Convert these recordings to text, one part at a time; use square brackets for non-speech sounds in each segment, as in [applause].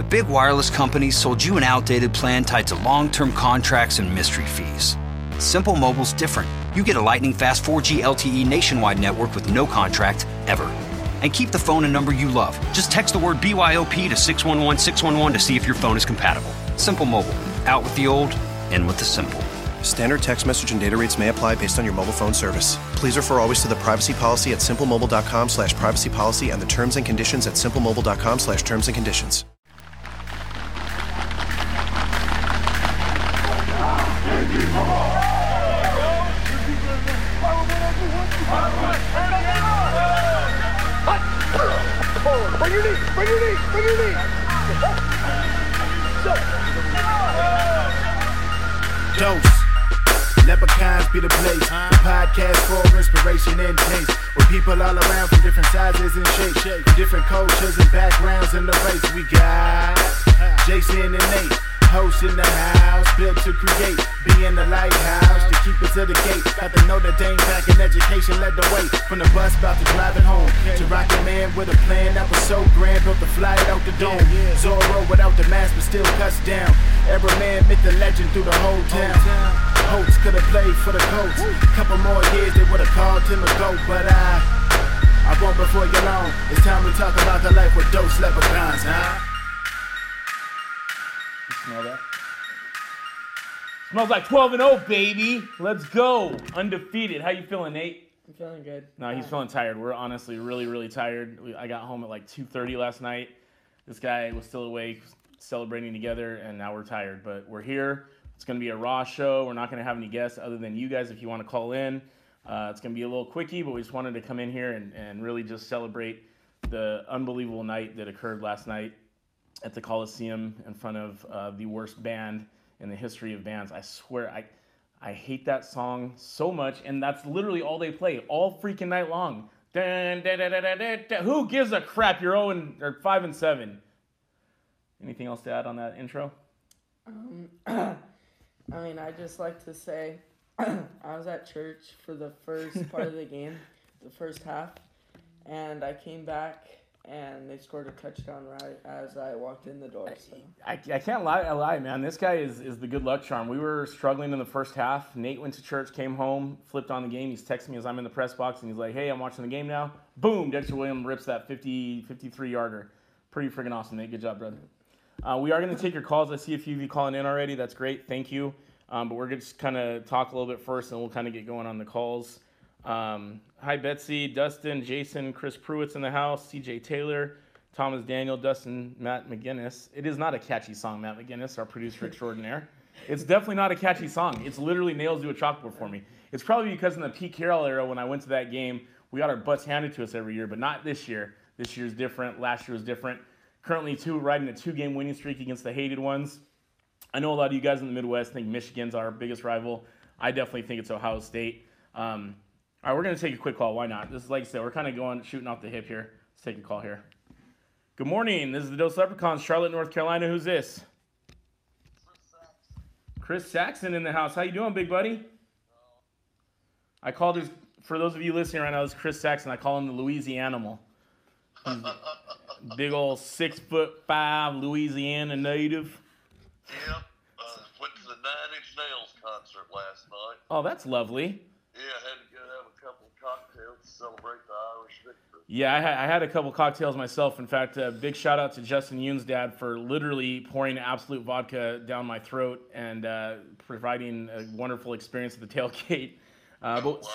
The big wireless companies sold you an outdated plan tied to long term contracts and mystery fees. Simple Mobile's different. You get a lightning fast 4G LTE nationwide network with no contract, ever. And keep the phone and number you love. Just text the word BYOP to 611 611 to see if your phone is compatible. Simple Mobile. Out with the old, in with the simple. Standard text message and data rates may apply based on your mobile phone service. Please refer always to the privacy policy at simplemobile.com slash privacy policy and the terms and conditions at simplemobile.com slash terms and conditions. Called him a goat, but I. I won't before you long. It's time to talk about the life with Dos Leprechauns, huh? Smell that? Smells like 12 and 0, baby. Let's go. Undefeated. How you feeling, Nate? I'm feeling good. No, he's feeling tired. We're honestly really, really tired. We, I got home at like 2:30 last night. This guy was still awake, celebrating together, and now we're tired. But we're here. It's gonna be a raw show. We're not gonna have any guests other than you guys if you want to call in. Uh, it's gonna be a little quickie, but we just wanted to come in here and, and really just celebrate the unbelievable night that occurred last night at the Coliseum in front of uh, the worst band in the history of bands. I swear, I I hate that song so much, and that's literally all they play all freaking night long. Dun. Who gives a crap? You're 0 and, or 5 and 7. Anything else to add on that intro? Um, [clears throat] I mean, I just like to say [coughs] I was at church for the first part of the [laughs] game, the first half, and I came back and they scored a touchdown right as I walked in the door. So. I, I can't lie, I lie, man. This guy is, is the good luck charm. We were struggling in the first half. Nate went to church, came home, flipped on the game. He's texting me as I'm in the press box, and he's like, hey, I'm watching the game now. Boom, Dexter Williams rips that 50, 53 yarder. Pretty freaking awesome, Nate. Good job, brother. Uh, we are going to take your calls. I see a few of you calling in already. That's great. Thank you. Um, but we're going to just kind of talk a little bit first, and we'll kind of get going on the calls. Um, hi, Betsy, Dustin, Jason, Chris Pruitt's in the house, CJ Taylor, Thomas Daniel, Dustin, Matt McGinnis. It is not a catchy song, Matt McGinnis, our producer extraordinaire. It's definitely not a catchy song. It's literally nails to a chalkboard for me. It's probably because in the Pete Carroll era, when I went to that game, we got our butts handed to us every year, but not this year. This year's different. Last year was different. Currently, two riding a two-game winning streak against the hated ones. I know a lot of you guys in the Midwest think Michigan's our biggest rival. I definitely think it's Ohio State. Um, all right, we're going to take a quick call. Why not? This is like I said, we're kind of going shooting off the hip here. Let's take a call here. Good morning. This is the Dos Leprechauns, Charlotte, North Carolina. Who's this? Chris Saxon in the house. How you doing, big buddy? I called his. For those of you listening right now, this is Chris Saxon. I call him the Louisianimal. He's big old six foot five Louisiana native. Yep. Uh, went to the Nine Inch Nails concert last night. Oh, that's lovely. Yeah, had to go have a couple of cocktails to celebrate the Irish victory. Yeah, I, ha- I had a couple cocktails myself. In fact, a big shout out to Justin Yoon's dad for literally pouring Absolut vodka down my throat and uh, providing a wonderful experience at the tailgate. Uh, but, Wow.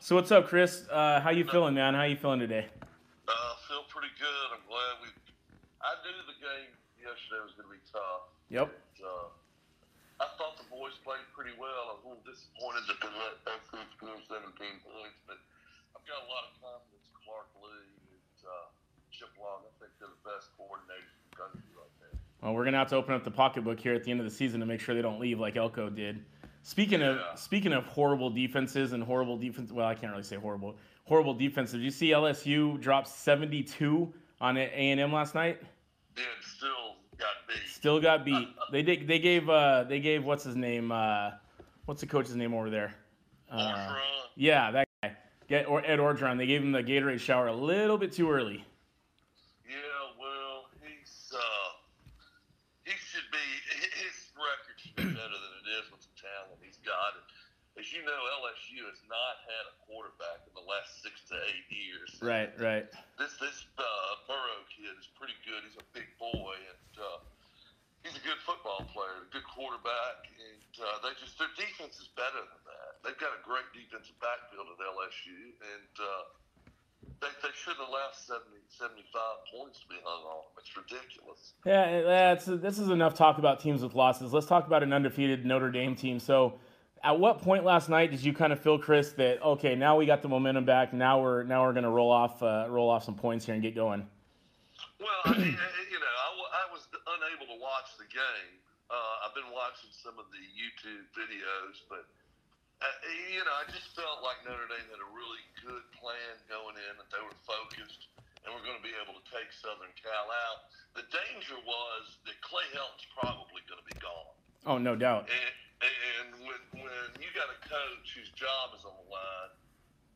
So what's up, Chris? Uh, how you feeling, man? How you feeling today? Uh, feel pretty good. I'm glad we. I knew the game yesterday was going to be tough. Yep. Uh, I thought the boys played pretty well. I was a little disappointed that they let SC score 17 points, but I've got a lot of confidence in Clark Lea and uh, Chip Long. I think they're the best coordinators in the country right now. Well, we're gonna have to open up the pocketbook here at the end of the season to make sure they don't leave like Elko did. Speaking of speaking of horrible defenses and horrible defense, well, I can't really say horrible. Horrible defenses. Did you see LSU drop 72 on A and M last night? Got beat. Still got beat. They did. They gave. Uh, they gave. What's his name? Uh, what's the coach's name over there? Uh, yeah, that guy. Get or Ed Orgeron. They gave him the Gatorade shower a little bit too early. Yeah, well, he's uh, he should be. His record should be better than it is with the talent he's got. And as you know, LSU has not had a quarterback in the last six to eight years. Right, right. This this uh, Burrow kid is pretty good. He's a big boy and uh, he's a good football player, a good quarterback, and uh, they just their defense is better than that. They've got a great defensive backfield at LSU, and uh, they, they shouldn't allow 70, 75 points to be hung on them. It's ridiculous. Yeah, that's this is enough talk about teams with losses. Let's talk about an undefeated Notre Dame team. So, at what point last night did you kind of feel, Chris, that okay, now we got the momentum back. Now we're now we're going to roll off uh, roll off some points here and get going. Well, I mean, you know, I, w- I was unable to watch the game. Uh, I've been watching some of the YouTube videos, but uh, you know, I just felt like Notre Dame had a really good plan going in, that they were focused, and we're going to be able to take Southern Cal out. The danger was that Clay Helton's probably going to be gone. Oh, no doubt. And, and when, when you got a coach whose job is on the line,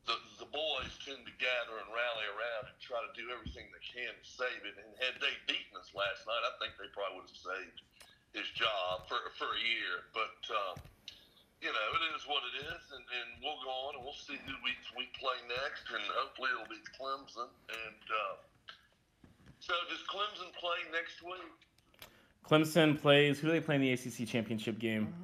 the, the boys tend to gather and rally around and try to do everything they can to save it. And had they beaten us last night, I think they probably would have saved his job for, for a year. But, um, you know, it is what it is, and, and we'll go on and we'll see who we, we play next, and hopefully it'll be Clemson. And uh, so, does Clemson play next week? Clemson plays. Who do they play in the ACC championship game?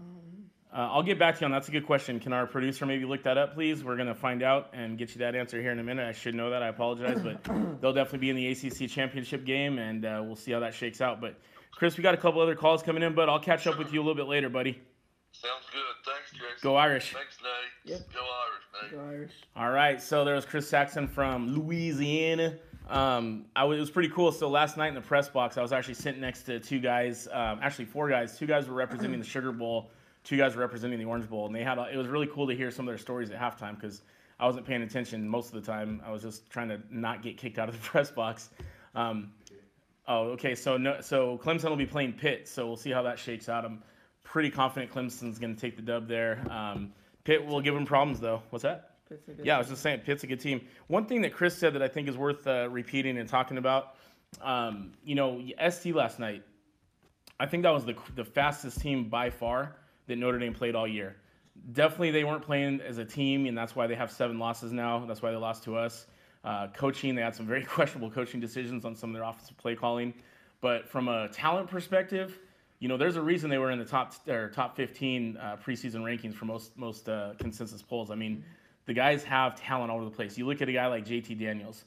Uh, I'll get back to you on. That's a good question. Can our producer maybe look that up, please? We're gonna find out and get you that answer here in a minute. I should know that. I apologize, but [clears throat] they'll definitely be in the ACC championship game, and uh, we'll see how that shakes out. But Chris, we got a couple other calls coming in, but I'll catch up with you a little bit later, buddy. Sounds good. Thanks, Jason. Go Irish. Thanks, Nate. Yep. Go Irish, Nate. Go Irish. All right, so there was Chris Saxon from Louisiana. Um, I was, it was pretty cool. So last night in the press box, I was actually sitting next to two guys, um, actually four guys. Two guys were representing the Sugar Bowl, two guys were representing the Orange Bowl, and they had. A, it was really cool to hear some of their stories at halftime because I wasn't paying attention most of the time. I was just trying to not get kicked out of the [laughs] press box. Um, oh, okay. So no, so Clemson will be playing Pitt, so we'll see how that shakes out. I'm pretty confident Clemson's going to take the dub there. Um, Pitt will give them problems though. What's that? Pitt's a good Yeah, I was just saying, Pitt's a good team. One thing that Chris said that I think is worth uh, repeating and talking about, um, you know, ST last night, I think that was the, the fastest team by far that Notre Dame played all year. Definitely, they weren't playing as a team, and that's why they have seven losses now. That's why they lost to us. Uh, coaching, they had some very [laughs] questionable coaching decisions on some of their offensive play calling. But from a talent perspective, you know, there's a reason they were in the top or top 15 uh, preseason rankings for most most uh, consensus polls. I mean, the guys have talent all over the place. You look at a guy like JT Daniels,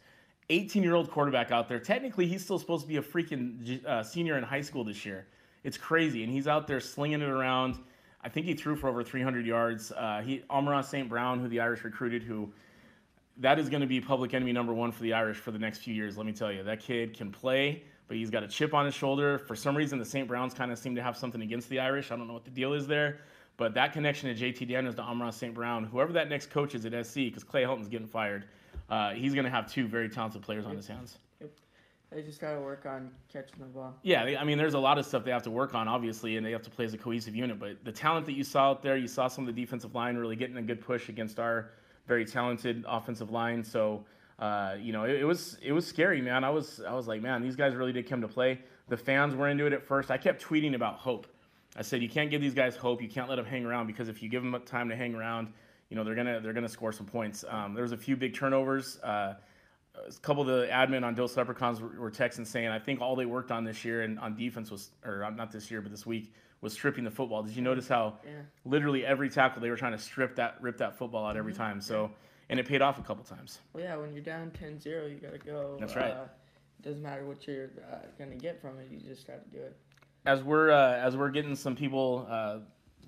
18 year old quarterback out there. Technically, he's still supposed to be a freaking uh, senior in high school this year. It's crazy, and he's out there slinging it around. I think he threw for over 300 yards. Uh, he Amon-Ra St. Brown, who the Irish recruited, who that is going to be public enemy number one for the Irish for the next few years. Let me tell you, that kid can play, but he's got a chip on his shoulder. For some reason, the St. Browns kind of seem to have something against the Irish. I don't know what the deal is there, but that connection to JT Daniels to Amon-Ra St. Brown, whoever that next coach is at SC, because Clay Helton's getting fired, uh, he's going to have two very talented players on his hands. They just got to work on catching the ball. Yeah, I mean, there's a lot of stuff they have to work on, obviously, and they have to play as a cohesive unit. But the talent that you saw out there, you saw some of the defensive line really getting a good push against our very talented offensive line. So, uh, you know, it, it was it was scary, man. I was I was like, man, these guys really did come to play. The fans were into it at first. I kept tweeting about hope. I said, you can't give these guys hope. You can't let them hang around because if you give them time to hang around, you know, they're gonna they're gonna score some points. Um, there was a few big turnovers. Uh, a couple of the admin on Dos Leprechauns were, were texting saying, I think all they worked on this year and on defense was, or not this year, but this week, was stripping the football. Did you notice how Yeah. literally every tackle they were trying to strip that, rip that football out every time? So, and it paid off a couple times. Well, yeah, when you're down 10-0, you got to go. That's right. Uh, doesn't matter what you're uh, going to get from it. You just got to do it. As we're uh, as we're getting some people uh,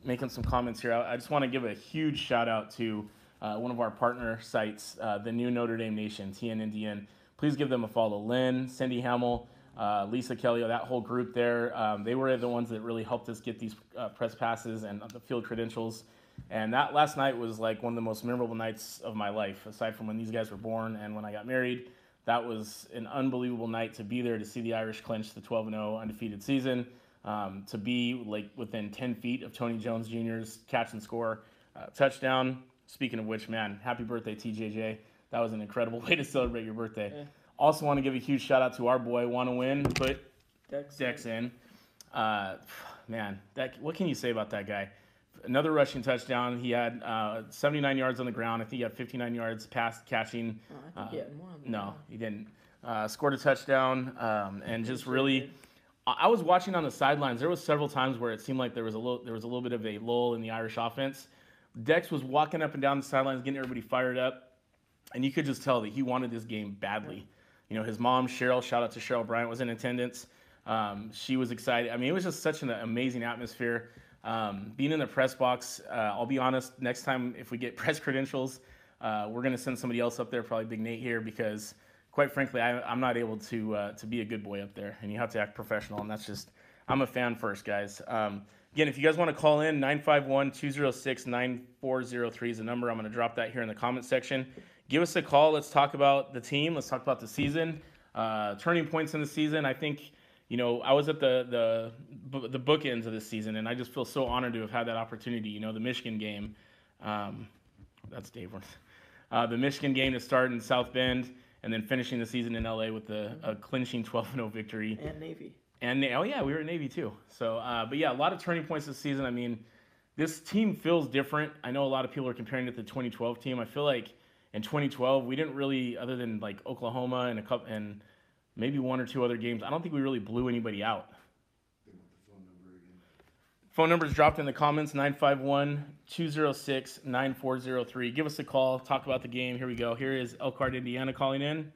making some comments here, I, I just want to give a huge shout out to uh, one of our partner sites, uh, the new Notre Dame Nation, TNNDN. Please give them a follow. Lynn, Cindy Hamill, uh, Lisa Kelly, that whole group there. Um, they were the ones that really helped us get these uh, press passes and the field credentials. And that last night was like one of the most memorable nights of my life, aside from when these guys were born and when I got married. That was an unbelievable night to be there to see the Irish clinch the 12 0 undefeated season. Um, to be like within 10 feet of Tony Jones Jr.'s catch and score uh, touchdown. Speaking of which, man, happy birthday, TJJ. That was an incredible [laughs] way to celebrate your birthday. Yeah. Also, want to give a huge shout out to our boy, Want to Win, put Dex, Dex in. Uh, man, that what can you say about that guy? Another rushing touchdown. He had uh, 79 yards on the ground. I think he had 59 yards pass catching. Oh, I think he had more on the No, he didn't. Uh, scored a touchdown um, and just really. I I was watching on the sidelines. There was several times where it seemed like there was a little there was a little bit of a lull in the Irish offense. Dex was walking up and down the sidelines, getting everybody fired up, and you could just tell that he wanted this game badly. You know, his mom Cheryl, shout out to Cheryl Bryant, was in attendance. Um, she was excited. I mean, it was just such an amazing atmosphere. Um, being in the press box, uh, I'll be honest. Next time, if we get [laughs] press credentials, uh, we're going to send somebody else up there, probably Big Nate here, because quite frankly, I, I'm not able to uh, to be a good boy up there, and you have to act professional, and that's just I'm a fan first, guys. Um, again, if you guys want to call in, 951-206-9403 is the number. I'm going to drop that here in the comment section. Give us a call. Let's talk about the team. Let's talk about the season, uh, turning points in the season. I think you know I was at the the the bookends of this season, and I just feel so honored to have had that opportunity. You know, the Michigan game. Um, that's Dave. Worth. [laughs] Uh, the Michigan game to start in South Bend, and then finishing the season in LA with a, a clinching 12-0 victory. And Navy. And oh yeah, we were Navy too. So, uh, but yeah, a lot of turning points this season. I mean, this team feels different. I know a lot of people are comparing it to the 2012 team. I feel like in 2012 we didn't really, other than like Oklahoma and a couple and maybe one or two other games. I don't think we really blew anybody out. Phone numbers dropped in the comments 951 206 9403. Give us a call. Talk about the game. Here we go. Here is Elkhart, Indiana calling in.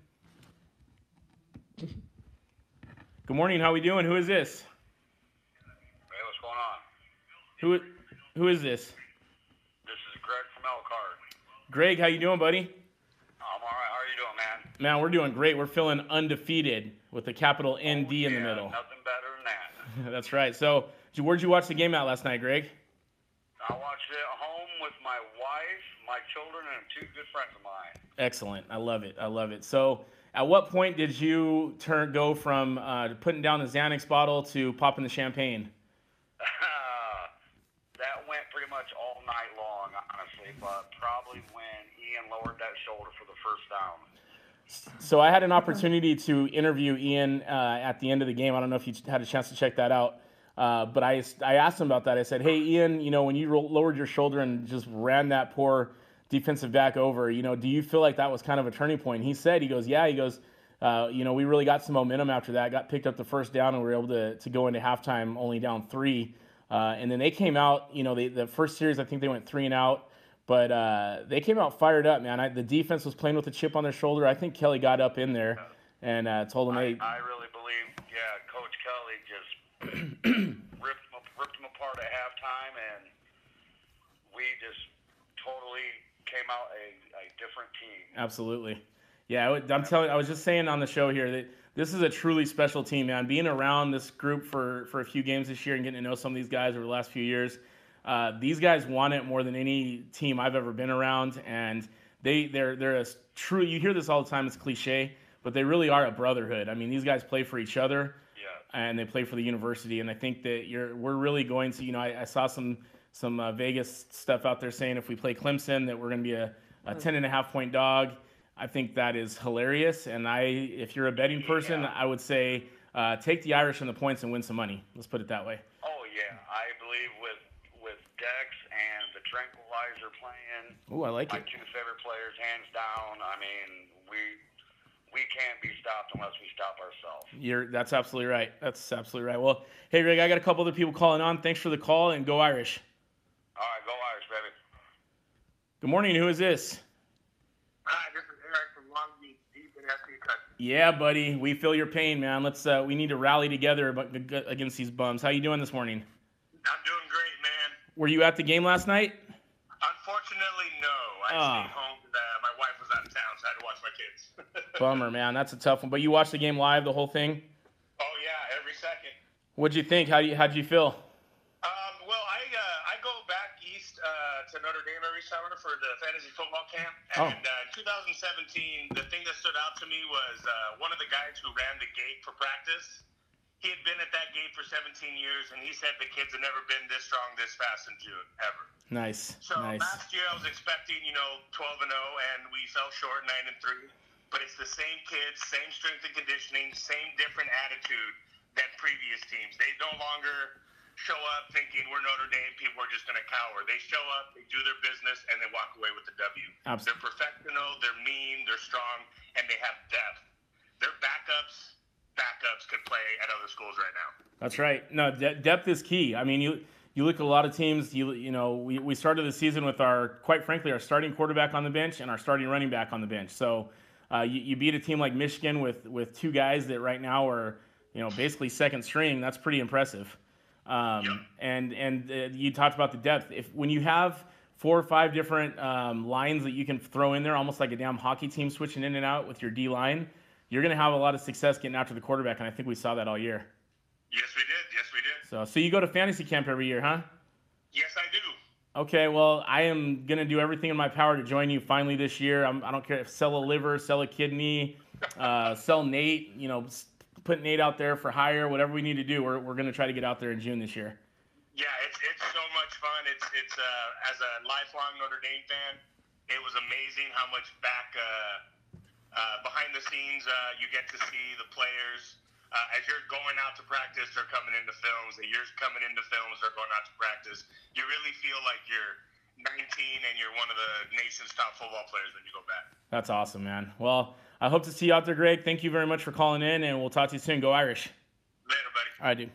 Good morning. How we doing? Who is this? Hey, what's going on? Who who is this? This is Greg from Elkhart. Greg, how you doing, buddy? I'm all right. How are you doing, man? Man, we're doing great. We're feeling undefeated with the capital oh, ND in the Yeah, middle. Nothing better than that. [laughs] That's right. So, where'd you watch the game at last night, Greg? I watched it at home with my wife, my children, and two good friends of mine. Excellent. I love it. I love it. So, at what point did you turn go from uh, putting down the Xanax bottle to popping the champagne? [laughs] that went pretty much all night long, honestly, but probably when Ian lowered that shoulder for the first down. So I had an opportunity to interview Ian uh, at the end of the game. I don't know if you had a chance to check that out. Uh, but I, I asked him about that. I said, hey, Ian, you know, when you ro- lowered your shoulder and just ran that poor defensive back over, you know, do you feel like that was kind of a turning point? He said, he goes, yeah, he goes, uh, you know, we really got some momentum after that, got picked up the first down, and we were able to, to go into halftime only down three. Uh, and then they came out, you know, they, the first series, I think they went three and out. But uh, they came out fired up, man. I, the defense was playing with a chip on their shoulder. I think Kelly got up in there and uh, told them, I, hey, I really believe, yeah, Coach Kelly just [clears throat] ripped, them, ripped them apart at halftime, and we just totally came out a, a different team. Absolutely. Yeah, I'm telling. I was just saying on the show here that this is a truly special team, man. Being around this group for for a few games this year and getting to know some of these guys over the last few years, uh, these guys want it more than any team I've ever been around, and they they're they're a true. You hear this all the time. It's cliche, but they really are a brotherhood. I mean, these guys play for each other Yeah. and they play for the university. And I think that you're we're really going to. You know, I, I saw some some uh, Vegas stuff out there saying if we play Clemson that we're going to be a, a ten and a half point dog. I think that is hilarious. And I, if you're a betting person, Yeah. I would say uh, take the Irish and the points and win some money. Let's put it that way. Oh yeah, I believe with with Dex and the Tranquilizer playing, Oh, I like my it. two favorite players, hands down. I mean, we we can't be stopped unless we stop ourselves. You're that's absolutely right. That's absolutely right. Well, hey Greg, I got a couple other people calling on. Thanks for the call and go Irish. All right, go Irish, baby. Good morning. Who is this? Hi, this is Eric from Long Beach, deep in SC country. Yeah, buddy. We feel your pain, man. Let's uh, we need to rally together against these bums. How you doing this morning? I'm doing great, man. Were you at the game last night? Unfortunately, no. I Ah. stayed home. Uh, my wife was out of town, so I had to watch my kids. [laughs] Bummer, man. That's a tough one. But you watched the game live, the whole thing. oh yeah, every second. What'd you think? How do you how'd you feel? Um, well, I uh, I go back east uh, to Notre Dame every summer for the fantasy football Oh. and uh, in 2017, the thing that stood out to me was uh, one of the guys who ran the gate for practice. He had been at that gate for 17 years, and he said the kids had never been this strong, this fast in June ever. Nice, So nice. last year I was expecting, you know, 12 and 0, and we fell short 9 and 3. But it's the same kids, same strength and conditioning, same different attitude than previous teams. They no longer show up thinking we're Notre Dame. People are just going to cower. They show up, they do their business, and they walk away with the W. Absolutely. They're professional, they're mean, they're strong, and they have depth. Their backups, backups could play at other schools right now. That's right. No, de- depth is key. I mean, you you look at a lot of teams. You you know, we, we started the season with our quite frankly our starting quarterback on the bench and our starting running back on the bench. So uh, you, you beat a team like Michigan with with two guys that right now are you know basically second string. That's pretty impressive. Um, Yep. And and uh, you talked about the depth. If when you have four or five different um, lines that you can throw in there, almost like a damn hockey team switching in and out with your D line, you're going to have a lot of success getting after the quarterback. And I think we saw that all year. Yes, we did. Yes, we did. So, so you go to fantasy camp every year, huh? Yes, I do. Okay, well, I am gonna do everything in my power to join you finally this year. I'm, I don't care if sell a liver, sell a kidney, [laughs] uh, sell Nate. You know, put Nate out there for hire, whatever we need to do. We're, we're gonna try to get out there in June this year. Yeah, it's it's so much fun. It's it's uh, as a lifelong Notre Dame fan, it was amazing how much back uh, uh, behind the scenes uh, you get to see the players uh, as you're going out to practice. They're coming into films. As you're coming into films. They're going out to practice. You really feel like you're 19 and you're one of the nation's top football players when you go back. That's awesome, man. Well, I hope to see you out there, Greg. Thank you very much for calling in, and we'll talk to you soon. Go Irish. Later, buddy. All right, dude.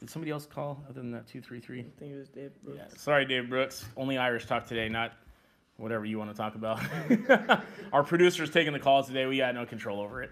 Did somebody else call other than that two three three? I think it was Dave Brooks. Yeah, sorry, Dave Brooks. Only Irish talk today, not whatever you want to talk about. [laughs] Our producer's taking the calls today. We got no control over it.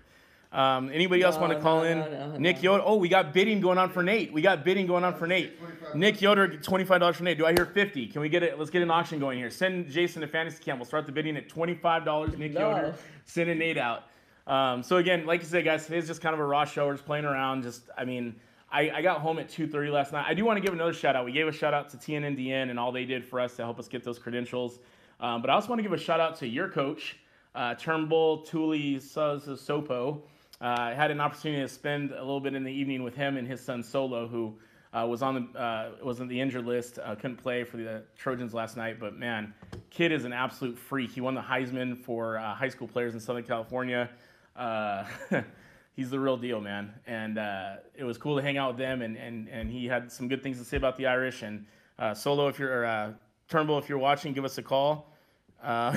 Um, anybody else No, want to call no, in? no, Nick. Yoder. Oh, we got bidding going on for Nate. We got bidding going on for Nate. Nick Yoder, twenty-five dollars for Nate. Do I hear fifty? Can we get it? Let's get an auction going here. Send Jason to fantasy camp. We'll start the bidding at twenty-five dollars. Nick. Yoder, sending Nate out. Um, so again, like you said, guys, today's just kind of a raw show. We're just playing around. Just, I mean, I, I got home at 2:30 last night. I do want to give another shout out. We gave a shout out to TNNDN and all they did for us to help us get those credentials. Um, but I also want to give a shout out to your coach, uh, Turnbull Tuli Sopo. Uh, I had an opportunity to spend a little bit in the evening with him and his son Solo, who uh, was on the uh, was on the injured list. Couldn't play for the Trojans last night, but man, kid is an absolute freak. He won the Heisman for high school players in Southern California. [laughs] He's the real deal, man. And uh, it was cool to hang out with them, and, and, and he had some good things to say about the Irish. And uh, Solo, if you're uh, Turnbull, if you're watching, give us a call. Uh,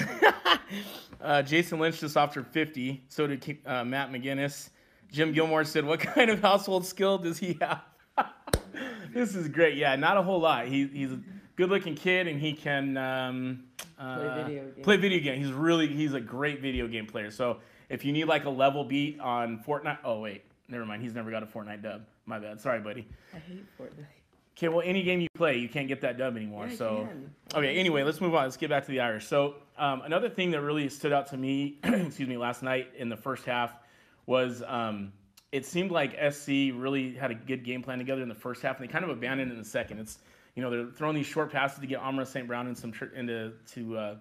[laughs] uh, Jason Lynch just offered 50. So did uh, Matt McGinnis. Jim Gilmore said, "What [laughs] kind of household skill does he have?" [laughs] this is great. Yeah, not a whole lot. He, he's a good-looking kid, and he can um, uh, video games. play video game. He's really he's a great video game player. So if you need like a level beat on Fortnite, oh wait, never mind. He's never got a Fortnite dub. My bad. Sorry, buddy. I hate Fortnite. Okay, well, any game you play, you can't get that dub anymore. Yeah, so, okay. Anyway, let's move on. Let's get back to the Irish. So, um, another thing that really stood out to me, [clears throat] excuse me, last night in the first half was um, it seemed like SC really had a good game plan together in the first half, and they kind of abandoned it in the second. It's you know they're throwing these short passes to get Amon-Ra St. Brown in some tr- into to uh,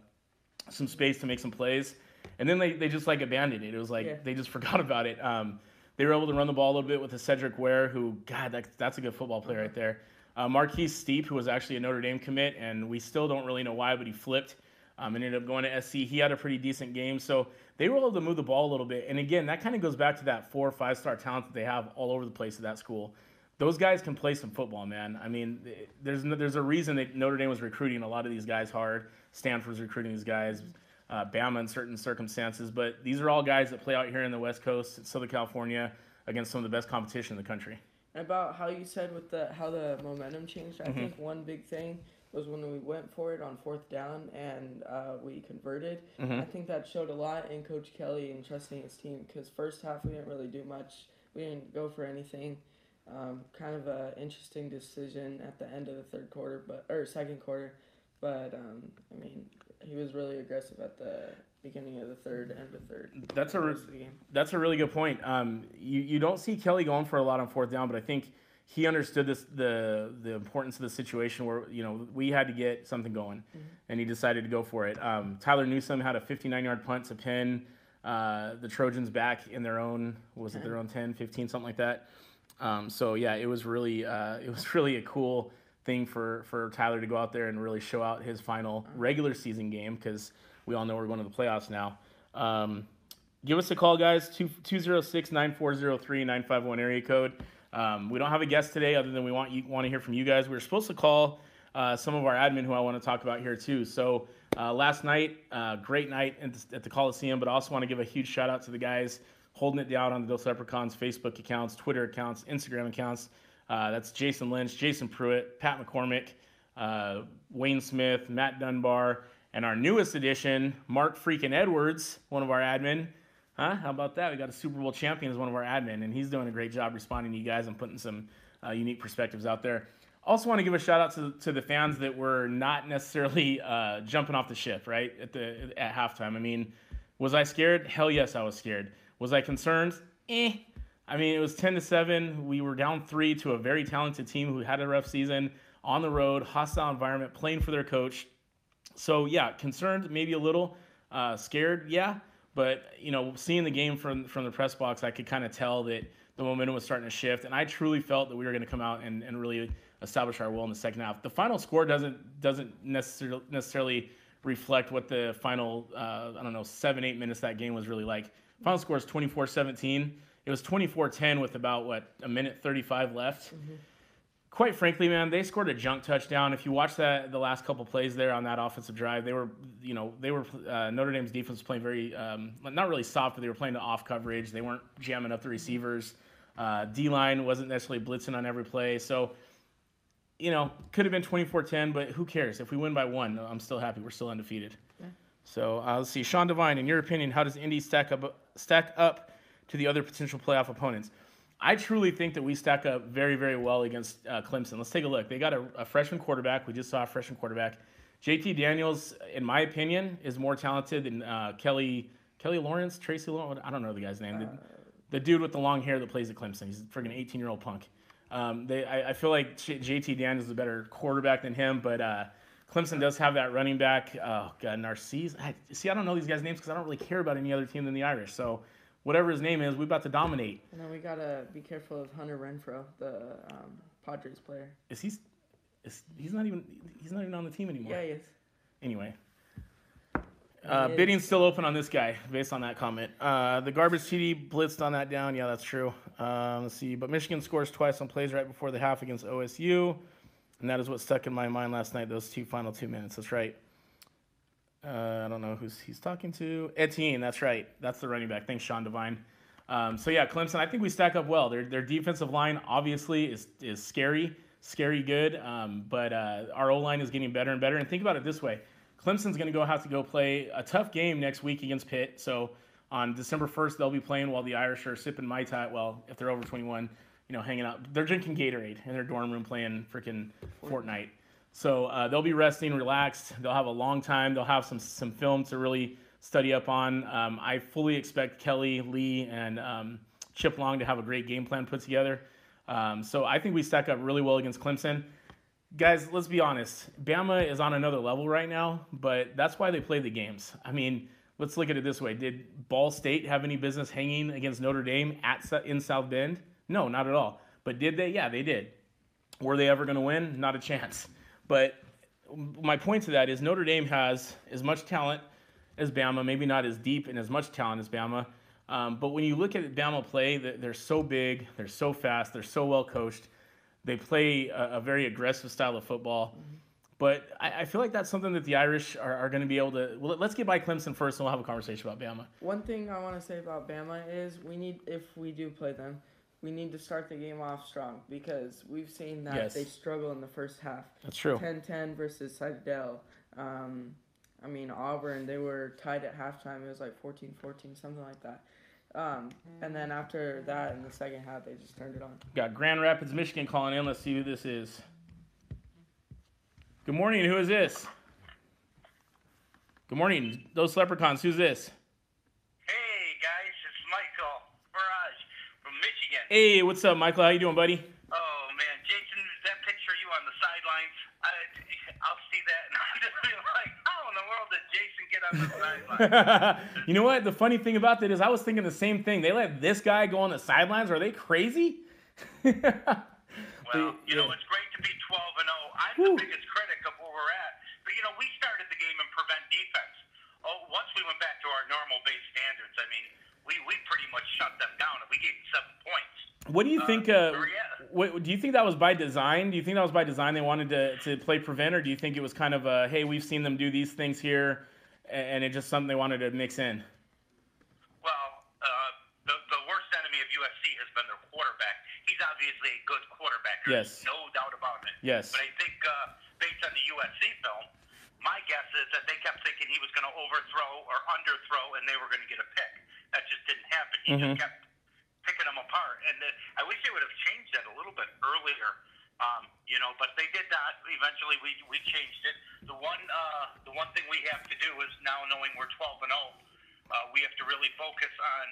some space to make some plays, and then they, they just like abandoned it. It was like Yeah. they just [laughs] forgot about it. Um, they were able to run the ball a little bit with a Cedric Ware, who God, that, that's a good football player right there. Uh, Markese Stepp, who was actually a Notre Dame commit, and we still don't really know why, but he flipped. Um, and ended up going to SC. He had a pretty decent game, so they were able to move the ball a little bit. And again, that kind of goes back to that four or five star talent that they have all over the place at that school. Those guys can play some football, man. I mean, there's no, there's a reason that Notre Dame was recruiting a lot of these guys hard. Stanford's recruiting these guys, uh, Bama in certain circumstances, but these are all guys that play out here in the West Coast, Southern California, against some of the best competition in the country. About how you said with the how the momentum changed, I Mm-hmm. think one big thing was when we went for it on fourth down and uh, we converted. Mm-hmm. I think that showed a lot in Coach Kelly and trusting his team because first half we didn't really do much. We didn't go for anything. Um, kind of a interesting decision at the end of the third quarter, but or second quarter. But um, I mean, he was really aggressive at the beginning of the third, end of third. That's a re- most of the game. that's a really good point. Um, you you don't see Kelly going for a lot on fourth down, but I think he understood this the the importance of the situation where you know we had to get something going, and he decided to go for it. Um, Tyler Newsome had a 59 yard punt to pin uh, the Trojans back in their own what was it their own 10, 15, something like that. Um, so yeah, it was really uh, [laughs] it was really a cool thing for for Tyler to go out there and really show out his final regular season game because we all know we're going to the playoffs now. Um, give us a call, guys. 206 9403 951 area code. Um, we don't have a guest today, other than we want you want to hear from you guys. We were supposed to call uh, some of our admin who I want to talk about here too. So uh, last night, uh, great night at the Coliseum, but I also want to give a huge shout out to the guys holding it down on the Dos Leprechauns Facebook accounts, Twitter accounts, Instagram accounts. Uh, that's Jason Lynch, Jason Pruitt, Pat McCormick, uh, Wayne Smith, Matt Dunbar, and our newest addition, Mark freaking Edwards, one of our admin. Huh? How about that? We got a Super Bowl champion as one of our admin, and he's doing a great job responding to you guys and putting some uh, unique perspectives out there. Also, want to give a shout out to, to the fans that were not necessarily [laughs] uh, jumping off the ship right at the at halftime. I mean, was I scared? Hell yes, I was scared. Was I concerned? Eh. I mean, it was ten to seven. We were down three to a very talented team who had a rough season on the road, hostile environment, playing for their coach. So yeah, concerned, maybe a little, uh, scared, yeah. But you know, seeing the game from from the press box, I could kind of tell that the momentum was starting to shift, and I truly felt that we were going to come out and, and really establish our will in the second half. The final score doesn't doesn't necessarily necessarily reflect what the final uh, I don't know seven eight minutes that game was really like. Final score is 24-17. It was 24-10 with about what a minute 35 left. Mm-hmm quite frankly, man, they scored a junk touchdown. If you watch that, the last couple plays there on that offensive drive, they were, you know, they were uh, Notre Dame's defense was playing very, um, not really soft, but they were playing the off coverage. They weren't jamming up the receivers. Uh, D line wasn't necessarily blitzing on every play, so. You know, could have been 24-10, but who cares? If we win by one, I'm still happy. We're still undefeated. Yeah. So uh, let's see, Sean Devine. In your opinion, how does ND stack up stack up to the other potential playoff opponents? I truly think that we stack up very, very well against uh, Clemson. Let's take a look. They got a, a, freshman quarterback. We just saw a freshman quarterback. JT Daniels, in my opinion, is more talented than uh, Kelly Kelly Lawrence, Tracy Lawrence. I don't know the guy's name. The, the, dude with the long hair that plays at Clemson. He's a freaking 18 year old punk. Um, they, I, I, feel like JT Daniels is a better quarterback than him, but uh, Clemson does have that running back. Oh, God, Narcisse. I, see, I don't know these guys' names because I don't really care about any other team than the Irish. So whatever his name is, we're about to dominate. And then we gotta be careful of Hunter Renfro, the um, Padres player. Is he? Is, he's not even. He's not even on the team anymore. Yeah, he is. Anyway. Uh, bidding's still open on this guy based on that comment. Uh, the garbage TD blitzed on that down. Yeah, that's true. Um, let's see. But Michigan scores twice on plays right before the half against OSU. And that is what stuck in my mind last night, those two final two minutes. That's right. Uh, I don't know who's he's talking to. Etienne, that's right. That's the running back. Thanks, Sean Devine. Um, so yeah, Clemson. I think we stack up well. Their their defensive line obviously is is scary, scary good. Um, but uh, our O line is getting better and better. And think about it this way: Clemson's going to go have to go play a tough game next week against Pitt. So on December first, they'll be playing while the Irish are sipping mai tai. Well, if they're over twenty one, you know, hanging out. They're drinking Gatorade in their dorm room playing freaking Fortnite. So uh, they'll be resting, relaxed. They'll have a long time. They'll have some some film to really study up on. Um, I fully expect Kelly, Lea, and um, Chip Long to have a great game plan put together. Um, so I think we stack up really well against Clemson. Guys, let's be honest. Bama is on another level right now, but that's why they play the games. I mean, let's look at it this way: Did Ball State have any business hanging against Notre Dame at in South Bend? No, not at all. But did they? Yeah, they did. Were they ever going to win? Not a chance. But my point to that is Notre Dame has as much talent as Bama, maybe not as deep and as much talent as Bama. Um, but when you look at Bama play, they're so big, they're so fast, they're so well coached. They play a, a very aggressive style of football. Mm-hmm. But I, I, feel like that's something that the Irish are, are going to be able to. Well, let's get by Clemson first, and we'll have a conversation about Bama. One thing I want to say about Bama is we need, if we do play them, we need to start the game off strong because we've seen that yes. they struggle in the first half. That's true. 10-10 versus Citadel. Um, I mean, Auburn, they were tied at halftime. It was like 14-14, something like that. Um, and then after that, in the second half, they just turned it on. Got Grand Rapids, Michigan calling in. Let's see who this is. Good morning. Who is this? Good morning. Those leprechauns. Who's this? Hey, what's up, Michael? How you doing, buddy? Oh man, Jason, that picture of you on the sidelines, I, I'll see that, and [laughs] I'm just be like, how in the world did Jason get on the sidelines? [laughs] you know what? The funny thing about that is, I was thinking the same thing. They let this guy go on the sidelines. Are they crazy? well, [laughs] you know, it's great to be 12 and 0. I'm the biggest critic of where we're at, but you know, we started the game in prevent defense. Oh, once we went back to our normal base standards, I mean we, we pretty much shut them down and we gave them seven points. What do you think? Uh, what, do you think that was by design? Do you think that was by design? They wanted to, to play prevent, or do you think it was kind of a hey, we've seen them do these things here, and it's just something they wanted to mix in? Well, uh, the the worst enemy of USC has been their quarterback. He's obviously a good quarterback. There's yes. no doubt about it. Yes. But I think uh, based on the USC film, my guess is that they kept thinking he was going to overthrow or underthrow, and they were going to get a pick. That just didn't happen. He Mhm. just kept picking them apart, and uh, I wish they would have changed that a little bit earlier. Um, you know, but they did not. Eventually, we we changed it. The one uh, the one thing we have to do is now knowing we're 12 and 0, uh, we have to really focus on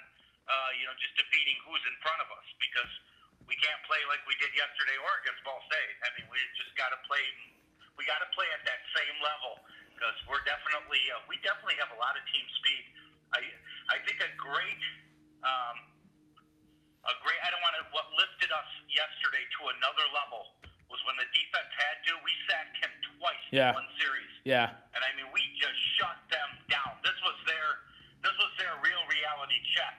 uh, you know just defeating who's in front of us because we can't play like we did yesterday or against Ball State. I mean, we just got to play. We got to play at that same level because we're definitely uh, we definitely have a lot of team speed. I I think a great um, a great. I don't want to. What lifted us yesterday to another level was when the defense had to. We sacked him twice Yeah. in one series, Yeah. and I mean we just shut them down. This was their this was their real reality check,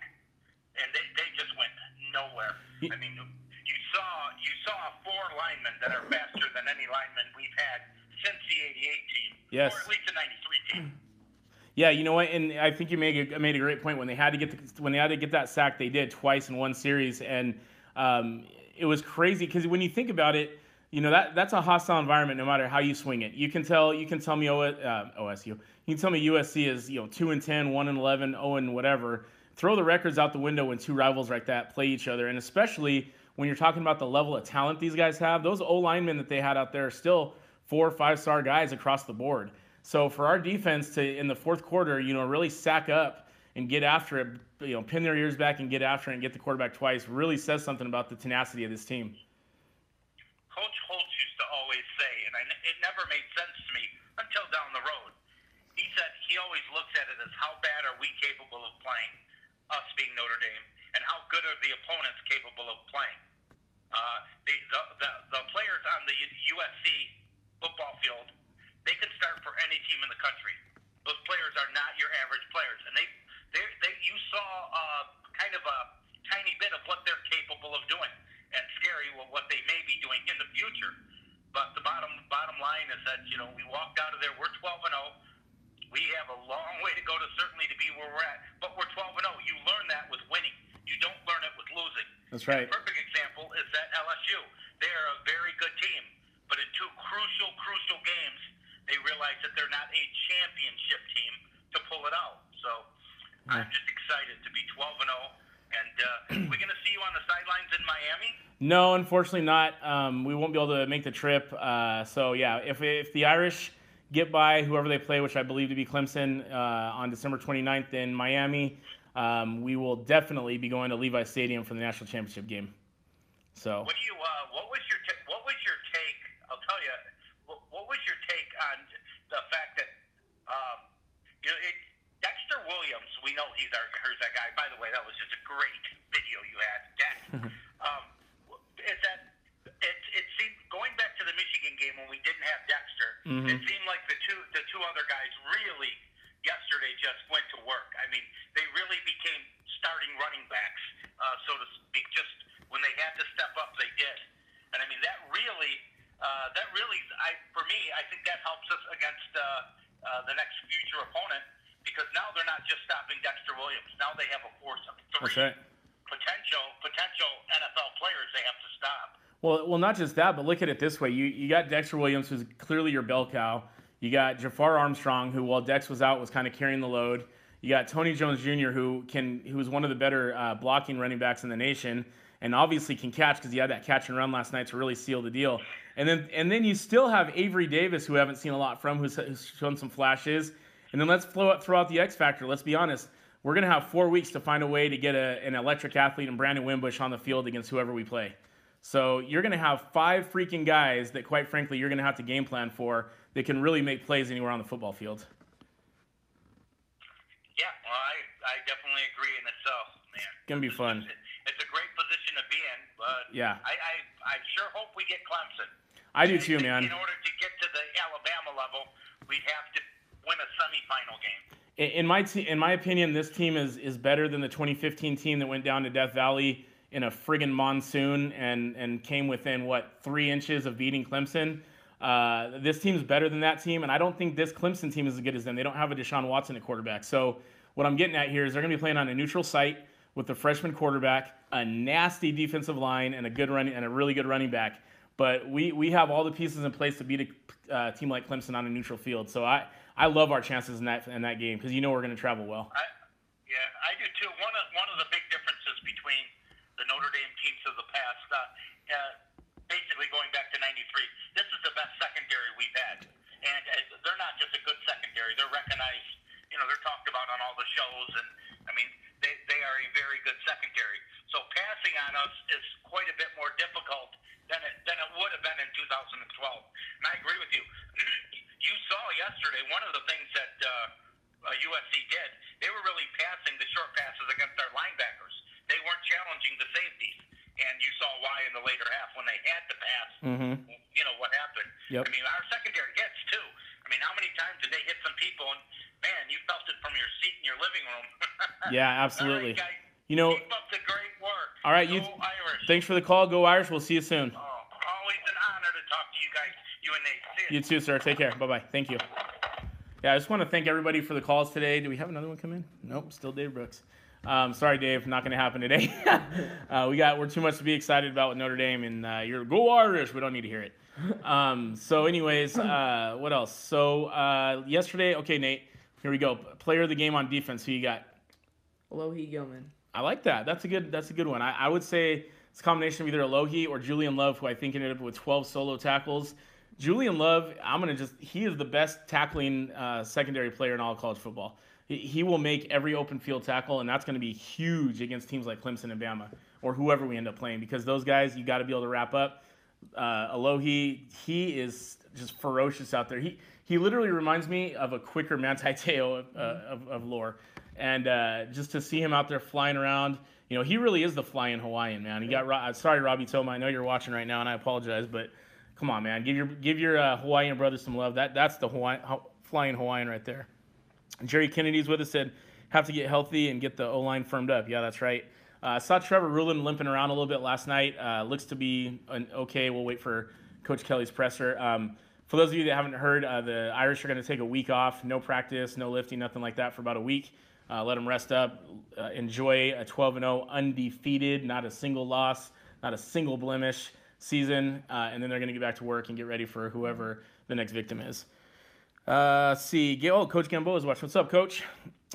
and they they just went nowhere. I mean, you saw you saw four linemen that are faster than any lineman we've had since the '88 team, Yes. or at least the '93 team. Yeah, you know what? And I think you made a, made a great point when they had to get the, when they had to get that sack, they did twice in one series, and um, it was crazy because when you think about it, you know that that's a hostile environment no matter how you swing it. You can tell you can tell me o, uh, OSU, you can tell me USC is you know two and 10, 1 and 11, 0 and whatever. Throw the records out the window when two rivals like that play each other, and especially when you're talking about the level of talent these guys have. Those O linemen that they had out there are still four or five star guys across the board. So for our defense to in the fourth quarter, you know, really sack up and get after it, you know, pin their ears back and get after it and get the quarterback twice really says something about the tenacity of this team. Coach Holtz used to always say, and I, it never made sense to me until down the road. He said he always looks at it as how bad are we capable of playing, us being Notre Dame, and how good are the opponents capable of playing. Uh, the, the, the, the players on the USC football field, they can start for any team in the country. Those players are not your average players, and they, they, they you saw uh, kind of a tiny bit of what they're capable of doing, and scary what what they may be doing in the future. But the bottom bottom line is that you know we walked out of there. We're 12 and 0. We have a long way to go to certainly to be where we're at. But we're 12 and 0. You learn that with winning. You don't learn it with losing. That's right. A perfect example is that LSU. They are a very good team, but in two crucial, crucial games, they realize that they're not a championship team to pull it out. So I'm just excited to be 12 and 0. And uh, we're going to see you on the sidelines in Miami. No, unfortunately not. Um, we won't be able to make the trip. Uh, so yeah, if if the Irish get by whoever they play, which I believe to be Clemson uh, on December 29th in Miami, um, we will definitely be going to Levi Stadium for the national championship game. So What do you? Uh, what was your? ta- what was your take? I'll tell you. What, what was your take on the fact that um, you know it, Dexter Williams? We know he's our that guy. By the way, that was just a great video you had, Dex. [laughs] um, is that it? It seemed going back to the Michigan game when we didn't have Dexter. Mhm. It seemed like the two the two other guys really yesterday just went to work. I mean, they really became starting running backs, uh, so to speak. Just when they had to step up, they did. And I mean, that really, uh, that really, I for me, I think that helps us against uh, uh, the next future opponent because now they're not just stopping Dexter Williams. Now they have a force of three right. potential potential NFL players they have to stop. Well, well, not just that, but look at it this way: you you got Dexter Williams, who's clearly your bell cow. You got Jafar Armstrong, who while Dex was out, was kind of carrying the load. You got Tony Jones Jr., who can who's one of the better uh, blocking running backs in the nation, and obviously can catch because he had that catch and run last night to really seal the deal. And then and then you still have Avery Davis, who we haven't seen a lot from, who's, who's shown some flashes. And then let's throw out, throw out the X factor. Let's be honest. We're going to have four weeks to find a way to get a, an electric athlete and Brandon Wimbush on the field against whoever we play. So you're going to have five freaking guys that, quite frankly, you're going to have to game plan for that can really make plays anywhere on the football field. Yeah, well, I I definitely agree, and it's uh man, Gonna be fun. it's a great position to be in. But Yeah. I I, I sure hope we get Clemson. I do too, man. In order to get to the Alabama level, we'd have to win a semifinal game. In my te- in my opinion, this team is is better than the 2015 team that went down to Death Valley in a friggin' monsoon and and came within what three inches of beating Clemson. Uh, this team's better than that team, and I don't think this Clemson team is as good as them. They don't have a Deshaun Watson at quarterback. So what I'm getting at here is they're going to be playing on a neutral site with the freshman quarterback, a nasty defensive line, and a good running and a really good running back. But we we have all the pieces in place to beat a uh, team like Clemson on a neutral field. So I I love our chances in that in that game because you know we're going to travel well. I, yeah, I do too. One of one of the big differences between the Notre Dame teams of the past, uh, uh, basically going back to '93, this is the best secondary we've had, and uh, they're not just a good secondary; they're recognized. You know, they're talked about on all the shows, and I mean, they they are a very good secondary. So passing on us is quite a bit more difficult than it than it would have been in 2012. And I agree with you. [clears throat] you saw yesterday one of the things that. Uh, uh, USC did, they were really passing the short passes against our linebackers. They weren't challenging the safeties. And you saw why in the later half when they had to pass, mm-hmm. you know, what happened. Yep. I mean, our secondary gets too. I mean, how many times did they hit some people and, man, you felt it from your seat in your living room. [laughs] yeah, absolutely. All right, guys, you know, keep up the great work. All right, Go you. Irish. Thanks for the call. Go Irish. We'll see you soon. Oh, always an honor to talk to you guys. You and Nate. See You too, sir. Take care. Bye bye. Thank you. Yeah, I just want to thank everybody for the calls today. Do we have another one come in? Nope, still Dave Brooks. Um, sorry, Dave, not going to happen today. [laughs] uh, we got we're too much to be excited about with Notre Dame, and uh, you're go Irish. We don't need to hear it. Um, so, anyways, uh, what else? So uh, yesterday, okay, Nate, here we go. Player of the game on defense. Who you got? Alohi Gilman. I like that. That's a good. That's a good one. I, I would say it's a combination of either Alohi or Julian Love, who I think ended up with 12 solo tackles. Julian Love, I'm gonna just. He is the best tackling uh, secondary player in all of college football. He, he will make every open field tackle, and that's going to be huge against teams like Clemson and Bama or whoever we end up playing because those guys you got to be able to wrap up. Uh, Alohi, he is just ferocious out there. He he literally reminds me of a quicker Manti [laughs] Te'o uh, of, of lore, and uh, just to see him out there flying around, you know, he really is the flying Hawaiian man. He got uh, sorry, Robby Toma. I know you're watching right now, and I apologize, but come on, man, give your give your uh, Hawaiian brother some love. That that's the Hawaiian, flying Hawaiian right there. Jerry Kennedy's with us. Said have to get healthy and get the O line firmed up. Yeah, that's right. Uh, saw Trevor Ruhland limping around a little bit last night. Uh, looks to be an okay. We'll wait for Coach Kelly's presser. Um, for those of you that haven't heard, uh, the Irish are going to take a week off, no practice, no lifting, nothing like that for about a week. Uh, let them rest up, uh, enjoy a 12 0 undefeated, not a single loss, not a single blemish season, uh, and then they're going to get back to work and get ready for whoever the next victim is. Uh, see, oh, Coach Gamboa is watching. What's up, Coach?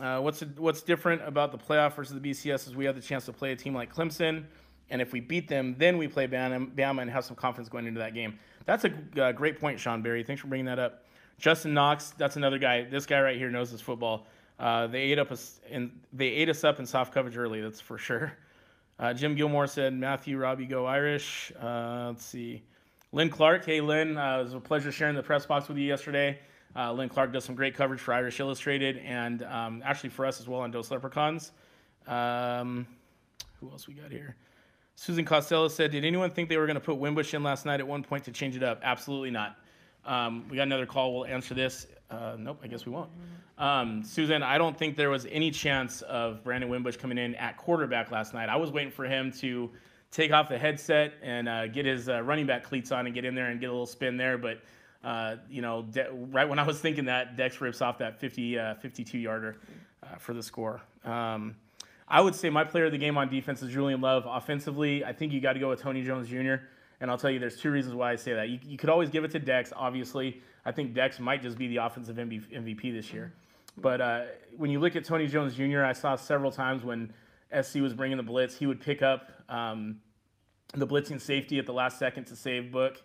Uh, what's what's different about the playoff versus the BCS is we have the chance to play a team like Clemson, and if we beat them, then we play Bama, and have some confidence going into that game. That's a uh, great point, Sean Barry. Thanks for bringing that up. Justin Knox, that's another guy. This guy right here knows his football. Uh, they ate up us and they ate us up in soft coverage early. That's for sure. Uh, Jim Gilmore said, Matthew, Robbie, go Irish. Uh, let's see. Lynn Clark. Hey, Lynn. Uh, it was a pleasure sharing the press box with you yesterday. Uh, Lynn Clark does some great coverage for Irish Illustrated and um, actually for us as well on Dos Leprechauns. Um, who else we got here? Susan Costello said, Did anyone think they were going to put Wimbush in last night at one point to change it up? Absolutely not. Um, we got another call. We'll answer this. Uh, nope, I guess we won't. Um, Susan, I don't think there was any chance of Brandon Wimbush coming in at quarterback last night. I was waiting for him to take off the headset and uh, get his uh, running back cleats on and get in there and get a little spin there. But, uh, you know, De- right when I was thinking that, Dex rips off that 50, uh, 52 yarder uh, for the score. Um, I would say my player of the game on defense is Julian Love. Offensively, I think you got to go with Tony Jones Jr. And I'll tell you, there's two reasons why I say that. You, you could always give it to Dex, obviously. I think Dex might just be the offensive MVP this year. But uh, when you look at Tony Jones Jr., I saw several times when SC was bringing the blitz, he would pick up um, the blitzing safety at the last second to save Book.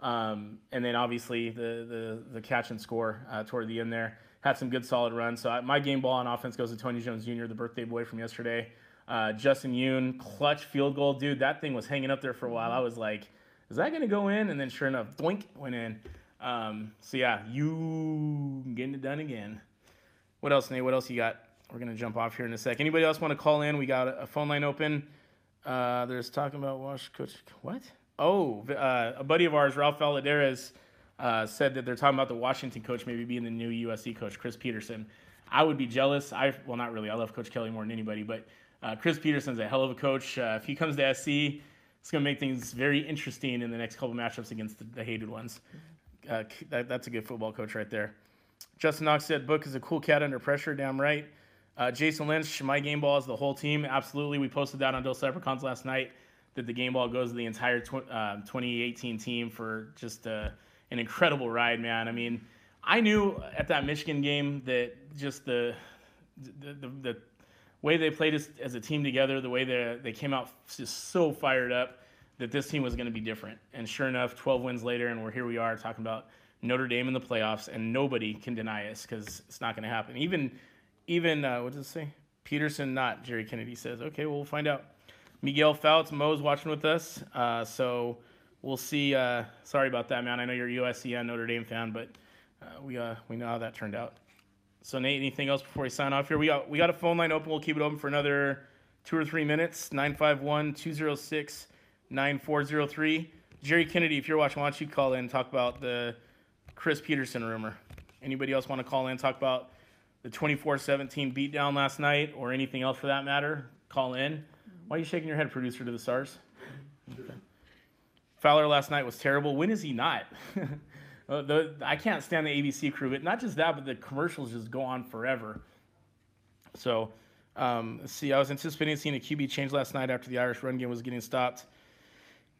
Um, and then obviously the, the, the catch and score uh, toward the end there. Had some good solid runs. So I, my game ball on offense goes to Tony Jones Jr., the birthday boy from yesterday. Uh, Justin Yoon, clutch field goal. Dude, that thing was hanging up there for a while. I was like, is that going to go in? And then sure enough, doink, went in. Um, so yeah, you getting it done again. What else, Nate? What else you got? We're to jump off here in a sec. Anybody else want to call in? We got a phone line open. Uh, there's talking about Wash Coach. What? Oh, uh, a buddy of ours, Ralph Valadares, uh, said that they're talking about the Washington coach maybe being the new USC coach, Chris Petersen. I would be jealous. I well, not really. I love Coach Kelly more than anybody, but uh, Chris Petersen's a hell of a coach. Uh, if he comes to SC, it's going to make things very interesting in the next couple matchups against the, the hated ones. Uh, that, that's a good football coach right there. Justin Knox said, Book is a cool cat under pressure. Damn right. Uh, Jason Lynch, my game ball is the whole team. Absolutely. We posted that on Dos Leprechauns last night that the game ball goes to the entire tw- uh, 2018 team for just uh, an incredible ride, man. I mean, I knew at that Michigan game that just the the, the, the way they played as, as, a team together, the way they, they came out just so fired up that this team was going to be different. And sure enough, 12 wins later, and we're here we are talking about Notre Dame in the playoffs, and nobody can deny us because it's not going to happen. Even even uh, what does it say? Petersen, not Jerry Kennedy says. Okay, well, we'll find out. Miguel Fouts, Mo's watching with us, uh, so we'll see. Uh, sorry about that, man. I know you're a USC and Notre Dame fan, but uh, we uh, we know how that turned out. So Nate, anything else before we sign off here? We got we got a phone line open. We'll keep it open for another two or three minutes. 951-206-9403. Jerry Kennedy, if you're watching, why don't you call in and talk about the Chris Petersen rumor? Anybody else want to call in and talk about the 24-17 beatdown last night or anything else for that matter, call in. Why are you shaking your head, producer to the stars? Fowler last night was terrible. When is he not? [laughs] Uh, the, I can't stand the ABC crew, but not just that, but the commercials just go on forever. So, um, see, I was anticipating seeing a QB change last night after the Irish run game was getting stopped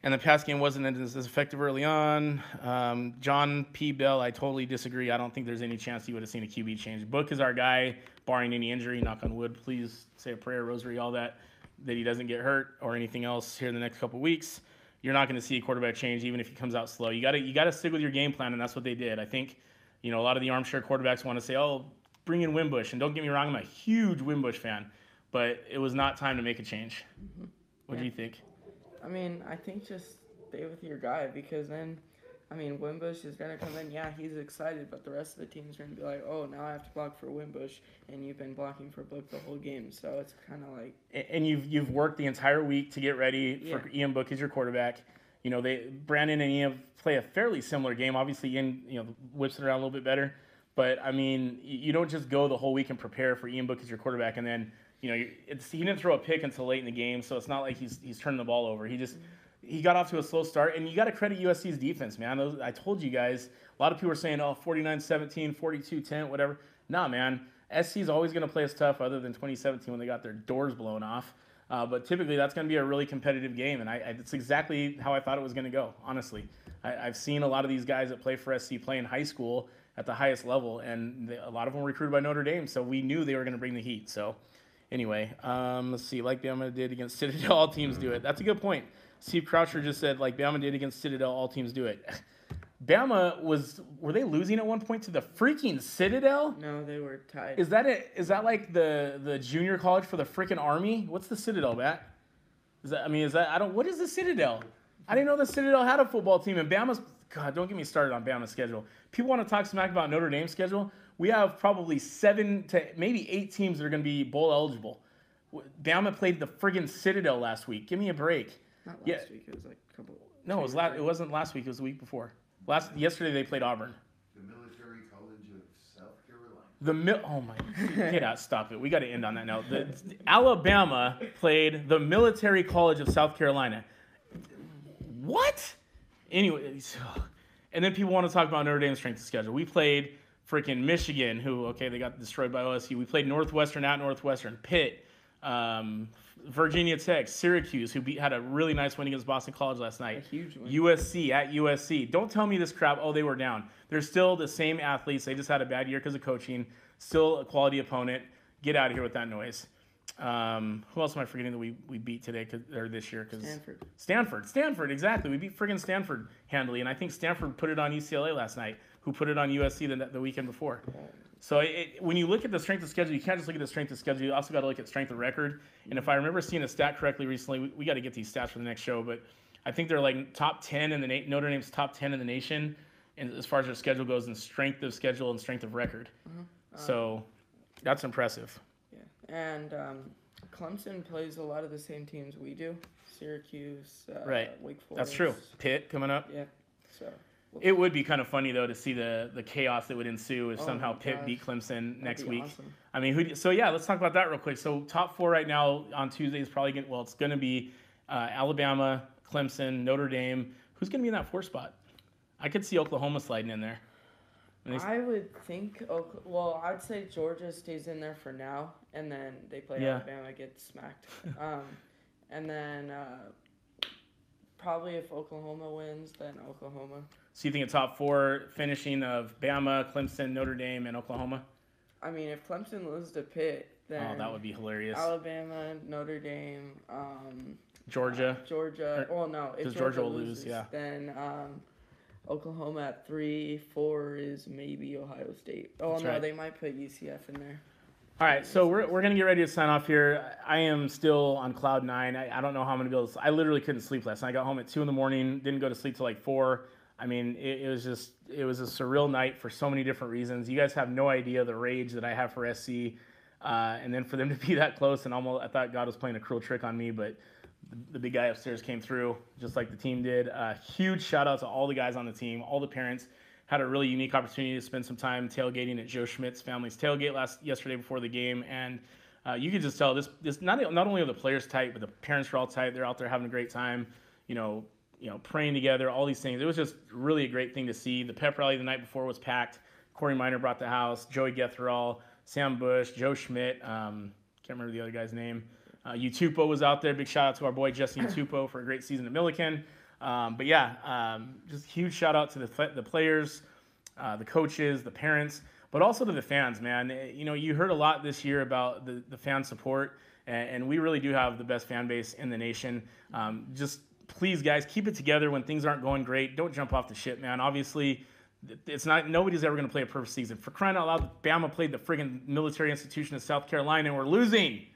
and the pass game wasn't as effective early on. Um, John P. Bell, I totally disagree. I don't think there's any chance he would have seen a QB change. Book is our guy, barring any injury. Knock on wood. Please say a prayer, rosary, all that, that he doesn't get hurt or anything else here in the next couple weeks. You're not going to see a quarterback change, even if he comes out slow. You got to you got to stick with your game plan, and that's what they did. I think, you know, a lot of the armchair quarterbacks want to say, "Oh, bring in Wimbush," and don't get me wrong, I'm a huge Wimbush fan, but it was not time to make a change. What yeah. do you think? I mean, I think just stay with your guy because then, I mean, Wimbush is gonna come in. Yeah, he's excited, but the rest of the team's gonna be like, oh, now I have to block for Wimbush, and you've been blocking for Book the whole game. So it's kind of like. And you've you've worked the entire week to get ready for yeah. Ian Book as your quarterback. You know, they Brandon and Ian play a fairly similar game. Obviously, Ian you know whips it around a little bit better, but I mean, you don't just go the whole week and prepare for Ian Book as your quarterback, and then you know, he didn't throw a pick until late in the game, so it's not like he's he's turning the ball over. He just he got off to a slow start, and you got to credit USC's defense, man. Those, I told you guys, a lot of people are saying, oh, 49-17, 42-10, whatever. Nah, man. SC's always going to play us tough, other than 2017 when they got their doors blown off. Uh, but typically, that's going to be a really competitive game, and I, I, it's exactly how I thought it was going to go. Honestly, I, have seen a lot of these guys that play for SC play in high school at the highest level, and they, a lot of them were recruited by Notre Dame, so we knew they were going to bring the heat. So Anyway, um, let's see. Like Bama did against Citadel, [laughs] all teams do it. That's a good point. Steve Croucher just said, like Bama did against Citadel, all teams do it. [laughs] Bama was were they losing at one point to the freaking Citadel? No, they were tied. Is that it? Is that like the the junior college for the freaking army? What's the Citadel, Matt? Is that I mean, is that I don't what is the Citadel? I didn't know the Citadel had a football team and Bama's God, don't get me started on Bama's schedule. People want to talk smack about Notre Dame's schedule we have probably seven to maybe eight teams that are going to be bowl eligible. Bama played the friggin' Citadel last week. Give me a break. Not last yeah. week. It was like a couple. No, it was last. It wasn't last week. It was the week before. Last yesterday they played Auburn. The Military College of South Carolina. The mil. Oh my. Get out. Stop it. We got to end on that note. The, Alabama played the Military College of South Carolina. What? Anyways, and then people want to talk about Notre Dame's strength of schedule. We played freaking Michigan, who okay they got destroyed by OSU. We played Northwestern at Northwestern, Pitt, um, Virginia Tech, Syracuse, who beat, had a really nice win against Boston College last night. A huge win. USC at USC. Don't tell me this crap. Oh, they were down. They're still the same athletes. They just had a bad year because of coaching. Still a quality opponent. Get out of here with that noise. Um, who else am I forgetting that we, we beat today or this year? Cause Stanford. Stanford. Stanford. Exactly. We beat friggin' Stanford handily, and I think Stanford put it on UCLA last night who put it on USC the, the weekend before. So it, when you look at the strength of schedule, you can't just look at the strength of schedule. You also got to look at strength of record. And if I remember seeing a stat correctly recently, we, we got to get these stats for the next show. But I think they're like top ten in the na- Notre Dame's top ten in the nation, and as far as their schedule goes, in strength of schedule and strength of record. Mm-hmm. so that's impressive. Yeah, and um, Clemson plays a lot of the same teams we do. Syracuse, uh, right? Wake Forest. That's true. Pitt coming up. Yeah. So It would be kind of funny though to see the the chaos that would ensue if Oh somehow Pitt gosh. beat Clemson next be week. awesome. I mean, who? So yeah, let's talk about that real quick. So top four right now on Tuesday is probably going. to Well, it's going to be uh, Alabama, Clemson, Notre Dame. Who's going to be in that four spot? I could see Oklahoma sliding in there. I would think. Well, I'd say Georgia stays in there for now, and then they play Yeah. Alabama, get smacked. [laughs] um, and then uh, probably if Oklahoma wins, then Oklahoma. So you think a top four finishing of Bama, Clemson, Notre Dame, and Oklahoma? I mean, if Clemson loses to Pitt, then Oh, that would be hilarious. Alabama, Notre Dame, um, Georgia. Georgia. Or- well, no, if Georgia, Georgia will lose, loses, yeah. then um, Oklahoma at three, four is maybe Ohio State. Oh That's no, right. they might put UCF in there. All right, so we're, we're going to get ready to sign off here. I am still on cloud nine. I, I don't know how I'm going to be able to. I literally couldn't sleep last night. I got home at 2 in the morning, didn't go to sleep till like 4. I mean, it, it was just, it was a surreal night for so many different reasons. You guys have no idea the rage that I have for SC. Uh, and then for them to [laughs] be that close and almost, I thought God was playing a cruel trick on me, but the, the big guy upstairs came through just like the team did. Uh, huge shout out to all the guys on the team, all the parents. Had a really unique opportunity to spend some time tailgating at Joe Schmidt's family's tailgate last yesterday before the game, and uh, you could just tell this this not not only are the players tight, but the parents are all tight. They're out there having a great time, you know, you know, praying together, all these things. It was just really a great thing to see. The pep rally the night before was packed. Corey Miner brought the house. Joey Getherall, Sam Bush, Joe Schmidt. Um, can't remember the other guy's name. Uh, Utupo was out there. Big shout out to our boy Jesse [clears throat] Utupo for a great season at Milliken. Um, but yeah, um, just huge shout out to the, the players, uh, the coaches, the parents, but also to the fans, man. Eh, You know, you heard a lot this year about the, the fan support, and, and we really do have the best fan base in the nation. Um, just please, guys, keep it together when things aren't going great. Don't jump off the ship, man. Obviously, it's not nobody's ever going to play a perfect season. For crying out loud, Bama played the friggin' military institution of South Carolina, and we're losing.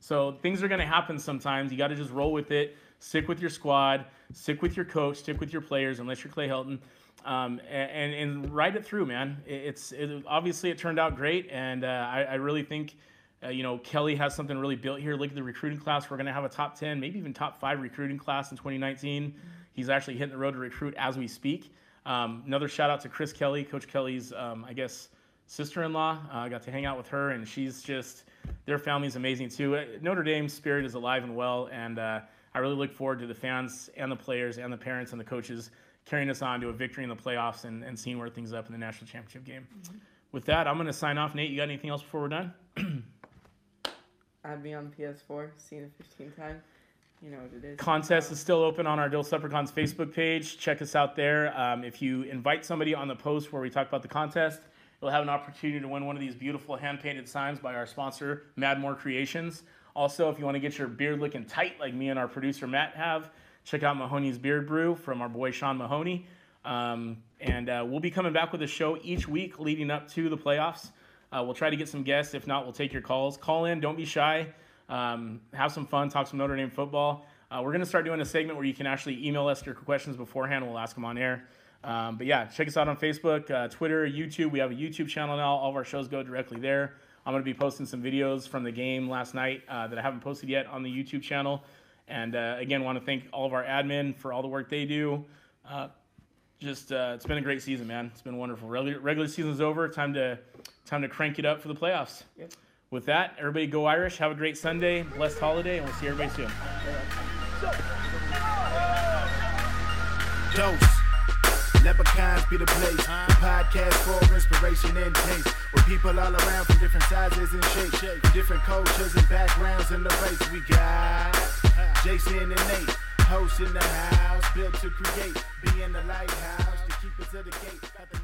So things are going to happen sometimes. You got to just roll with it. Stick with your squad. Stick with your coach. Stick with your players, unless you're Clay Helton, um, and, and and ride it through, man. It's it, obviously it turned out great, and uh, I, I really think. Uh, you know, Kelly has something really built here. Look at the recruiting class. We're going to have a top 10, maybe even top five recruiting class in 2019. He's actually hitting the road to recruit as we speak. Um, another shout out to Chris Kelly, Coach Kelly's, um, I guess, sister-in-law. Uh, I got to hang out with her, and she's just their family's amazing too. Uh, Notre Dame's spirit is alive and well, and uh, I really look forward to the fans and the players and the parents and the coaches carrying us on to a victory in the playoffs and, and seeing where things up in the national championship game. With that, I'm going to sign off. Nate, you got anything else before we're done? [clears throat] Add me on PS4. Seen it 15 times. You know what it is. contest is still open on our Dos Leprechauns Facebook page. Check us out there. Um, if you invite somebody on the post where we talk about the contest, you'll have an opportunity to win one of these beautiful hand painted signs by our sponsor, Madmore Creations. Also, if you want to get your beard looking tight like me and our producer Matt have, check out Mahoney's Beard Brew from our boy Sean Mahoney. Um, and uh, we'll be coming back with a show each week leading up to the playoffs. Uh, we'll try to get some guests. If not, we'll take your calls. Call in. Don't be shy. Um, have some fun. Talk some Notre Dame football. Uh, we're going to start doing a segment where you can actually email us your questions beforehand. and We'll ask them on air. Um, but yeah, check us out on Facebook, uh, Twitter, YouTube. We have a YouTube channel now. All of our shows go directly there. I'm going to be posting some videos from the game last night uh, that I haven't posted yet on the YouTube channel. And uh, again, want to thank all of our admin for all the work they do. Just uh, it's been a great season, man. It's been wonderful. Regular, regular season's over. Time to time to crank it up for the playoffs. Yep. With that, everybody go Irish. Have a great Sunday, blessed holiday, and we'll see everybody soon. Dos. Leprechauns be the place. The podcast for inspiration and taste. With people all around from different sizes and shapes. From different cultures and backgrounds in the race. We got Jason and Nate. Hosts in the house. Built to create. Be in the lighthouse. To keep us to the gate.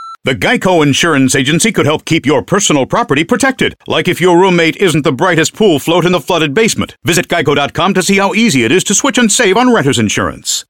The Geico Insurance Agency could help keep your personal property protected, like if your roommate isn't the brightest pool float in the flooded basement. Visit geico.com to see how easy it is to switch and save on renter's insurance.